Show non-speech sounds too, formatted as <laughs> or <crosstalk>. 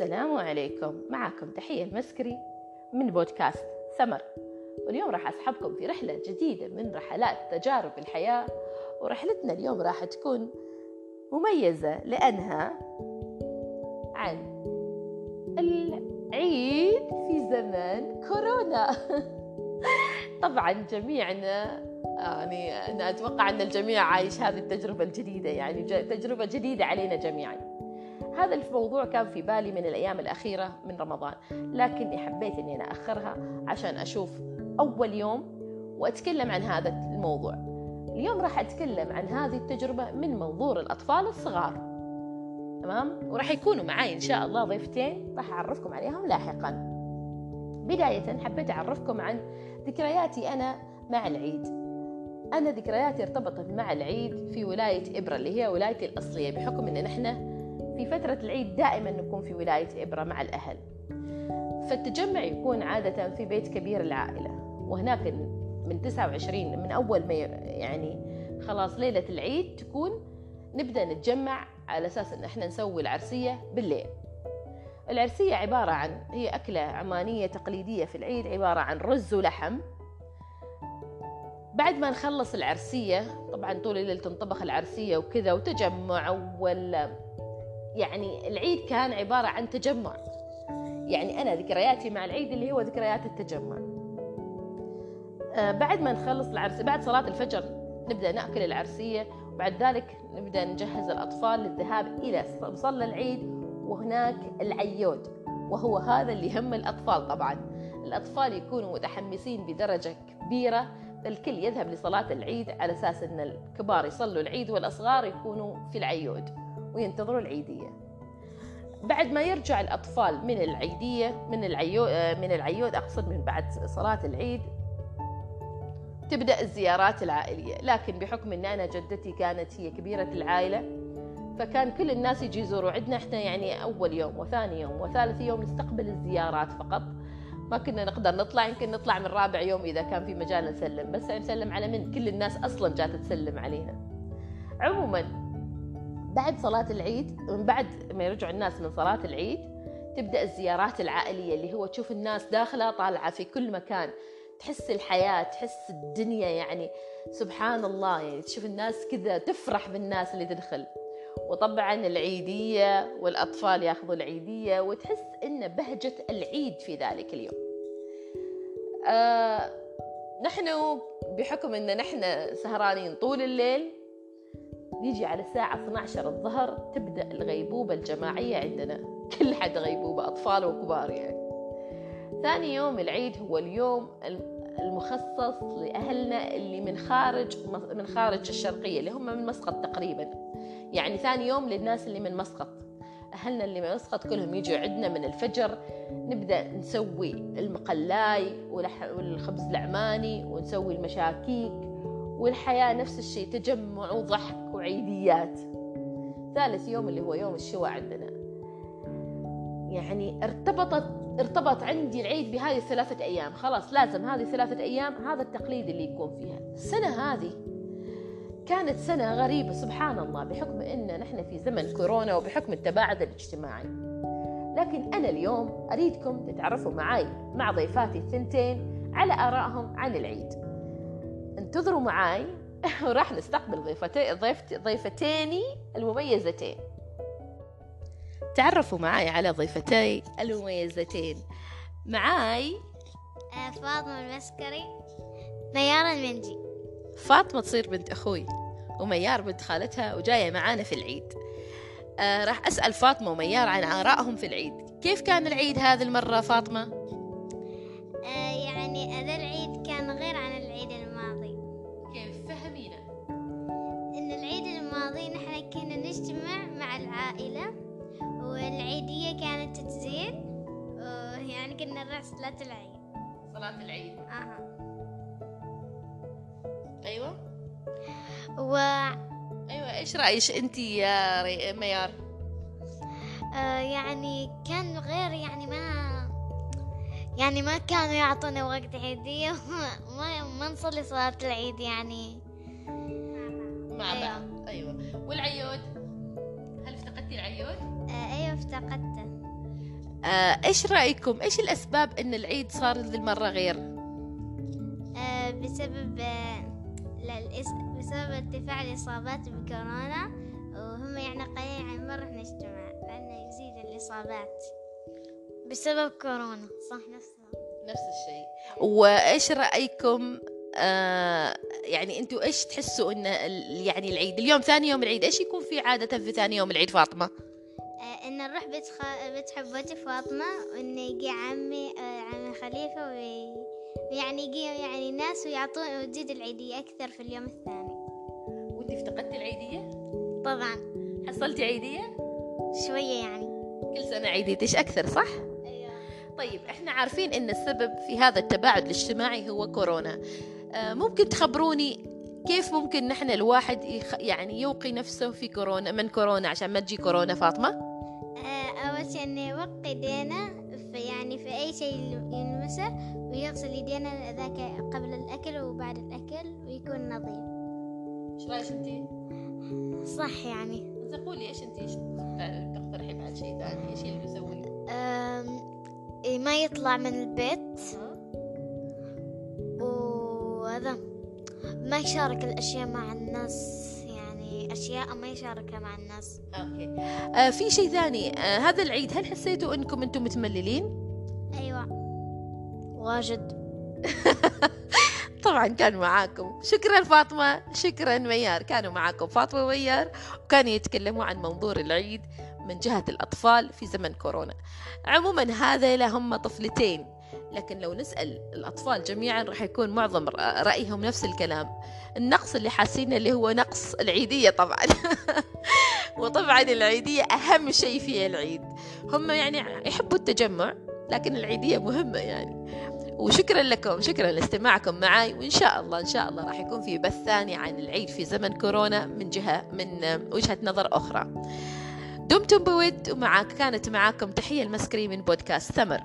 السلام عليكم. معكم تحية المسكري من بودكاست سمر واليوم راح أسحبكم في رحلة جديدة من رحلات تجارب الحياة ورحلتنا اليوم راح تكون مميزة لأنها عن العيد في زمن كورونا. <laughs> طبعا جميعنا يعني أنا أتوقع أن الجميع عايش هذه التجربة الجديدة يعني تجربة جديدة علينا جميعا. هذا الموضوع كان في بالي من الأيام الأخيرة من رمضان لكني حبيت أني أنا أخرها عشان أشوف أول يوم وأتكلم عن هذا الموضوع. اليوم راح أتكلم عن هذه التجربة من منظور الأطفال الصغار. تمام؟ وراح يكونوا معي إن شاء الله ضيفتين راح أعرفكم عليهم لاحقا. بداية حبيت أعرفكم عن ذكرياتي أنا مع العيد. أنا ذكرياتي ارتبطت مع العيد في ولاية إبرة اللي هي ولايتي الأصلية بحكم أن نحن في فترة العيد دائما نكون في ولاية إبرة مع الأهل. فالتجمع يكون عادة في بيت كبير العائلة. وهناك من 29 من أول ما يعني خلاص ليلة العيد تكون نبدأ نتجمع على أساس أن إحنا نسوي العرسية بالليل. العرسية عبارة عن هي أكلة عمانية تقليدية في العيد عبارة عن رز ولحم. بعد ما نخلص العرسية طبعا طول الليل تنطبخ العرسية وكذا وتجمع ولا يعني العيد كان عبارة عن تجمع. يعني أنا ذكرياتي مع العيد اللي هو ذكريات التجمع. آه بعد ما نخلص العرسية بعد صلاة الفجر نبدأ نأكل العرسية وبعد ذلك نبدأ نجهز الأطفال للذهاب إلى مصلى العيد وهناك العيود وهو هذا اللي يهم الأطفال طبعا. الأطفال يكونوا متحمسين بدرجة كبيرة الكل يذهب لصلاة العيد على أساس أن الكبار يصلوا العيد والأصغار يكونوا في العيود. وينتظروا العيدية. بعد ما يرجع الأطفال من العيدية من العيود من العيود أقصد من بعد صلاة العيد تبدأ الزيارات العائلية. لكن بحكم أن أنا جدتي كانت هي كبيرة العائلة فكان كل الناس يجي يزوروا. عندنا إحنا يعني أول يوم وثاني يوم وثالث يوم نستقبل الزيارات فقط. ما كنا نقدر نطلع يمكن نطلع من رابع يوم إذا كان في مجال نسلم. بس نسلم على من؟ كل الناس أصلا جات تسلم علينا عموما بعد صلاة العيد من بعد ما يرجع الناس من صلاة العيد تبدأ الزيارات العائلية اللي هو تشوف الناس داخلة طالعة في كل مكان. تحس الحياة تحس الدنيا يعني سبحان الله يعني تشوف الناس كذا تفرح بالناس اللي تدخل. وطبعا العيدية والأطفال ياخذوا العيدية وتحس إن بهجة العيد في ذلك اليوم. آه نحن بحكم إن نحن سهرانين طول الليل نيجي على الساعة 12 الظهر تبدأ الغيبوبة الجماعية عندنا. كل حد غيبوبة أطفال وكبار يعني. ثاني يوم العيد هو اليوم المخصص لأهلنا اللي من خارج من خارج الشرقية اللي هم من مسقط تقريبا. يعني ثاني يوم للناس اللي من مسقط. أهلنا اللي من مسقط كلهم يجوا عندنا من الفجر. نبدأ نسوي المقلاي والخبز العماني ونسوي المشاكيك. والحياة نفس الشيء تجمع وضحك وعيديات. ثالث يوم اللي هو يوم الشواء عندنا. يعني ارتبطت ارتبط عندي العيد بهذه الثلاثة أيام. خلاص لازم هذه ثلاثة أيام هذا التقليد اللي يكون فيها. السنة هذه كانت سنة غريبة سبحان الله بحكم أن نحن في زمن كورونا وبحكم التباعد الاجتماعي. لكن أنا اليوم أريدكم تتعرفوا معي مع ضيفاتي الثنتين على آرائهم عن العيد. انتظروا معي <laughs> وراح نستقبل ضيفتي ضيفتي ضيفتيني المميزتين. تعرفوا معي على ضيفتي المميزتين. معاي فاطمة المسكري ميار المنجي. فاطمة تصير بنت أخوي وميار بنت خالتها وجاية معانا في العيد. آه راح أسأل فاطمة وميار عن آرائهم في العيد. كيف كان العيد هذه المرة فاطمة؟ كنا نجتمع مع العائلة والعيدية كانت تتزين يعني كنا نروح صلاة العيد. صلاة العيد. أها. أيوة. و أيوة إيش رأيش أنت يا ري... ميار؟ آه يعني كان غير يعني ما يعني ما كانوا يعطونا وقت عيدية <laughs> ما ما نصلي صلاة العيد يعني. مع أيوة. بعض أيوة. والعيود؟ هل افتقدتي العيود؟ آه أيوة افتقدته. آه إيش رأيكم؟ إيش الأسباب إن العيد صار ذي المرة غير؟ آه بسبب آه للإس- بسبب ارتفاع الإصابات بكورونا وهم يعني قليل عن مرة نجتمع لأنه يزيد الإصابات. بسبب كورونا. صح نفسها نفس الشيء. وإيش رأيكم آه يعني أنتوا إيش تحسوا ان يعني العيد اليوم ثاني يوم العيد إيش يكون في عادة في ثاني يوم العيد فاطمة؟ آه إن نروح بيت, خ... بيت حبوتي فاطمة وإن يجي عمي آه عمي خليفة وي... ويعني يجي يعني ناس ويعطون وتزيد العيدية أكثر في اليوم الثاني. وانت افتقدتي العيدية؟ طبعا. حصلتي عيدية؟ شوية يعني. كل سنة عيديه إيش أكثر صح؟ أيوة. طيب إحنا عارفين إن السبب في هذا التباعد الاجتماعي هو كورونا. ممكن تخبروني كيف ممكن نحن الواحد يخ... يعني يوقي نفسه في كورونا من كورونا عشان ما تجي كورونا فاطمة؟ آه، أول شيء إنه يوقي يدينا في يعني في أي شيء يلمسه ويغسل يدينا ذاك قبل الأكل وبعد الأكل ويكون نظيف. إيش رأيك أنت؟ صح يعني. قولي إيش أنت؟ إيش تقترحي بعد شيء ثاني إيش اللي بيسوي أم، إيه، ما يطلع من البيت. يشارك الأشياء مع الناس يعني أشياء ما يشاركها مع الناس. أوكي. آه في شيء ثاني. آه هذا العيد هل حسيتوا إنكم أنتم متمللين؟ أيوة. واجد. <laughs> طبعا كان معاكم. شكرا فاطمة شكرا ميار. كانوا معاكم فاطمة وميار وكانوا يتكلموا عن منظور العيد من جهة الأطفال في زمن كورونا. عموما هذا لهم طفلتين. لكن لو نسأل الأطفال جميعا راح يكون معظم رأ- رأيهم نفس الكلام. النقص اللي حاسينه اللي هو نقص العيدية طبعا. <laughs> وطبعا العيدية أهم شيء في العيد. هم يعني يحبوا التجمع لكن العيدية مهمة يعني. وشكرا لكم شكرا لاستماعكم معي وإن شاء الله إن شاء الله راح يكون في بث ثاني عن العيد في زمن كورونا من جهة من وجهة نظر أخرى. دمتم بود ومعك كانت معاكم تحية المسكري من بودكاست ثمر.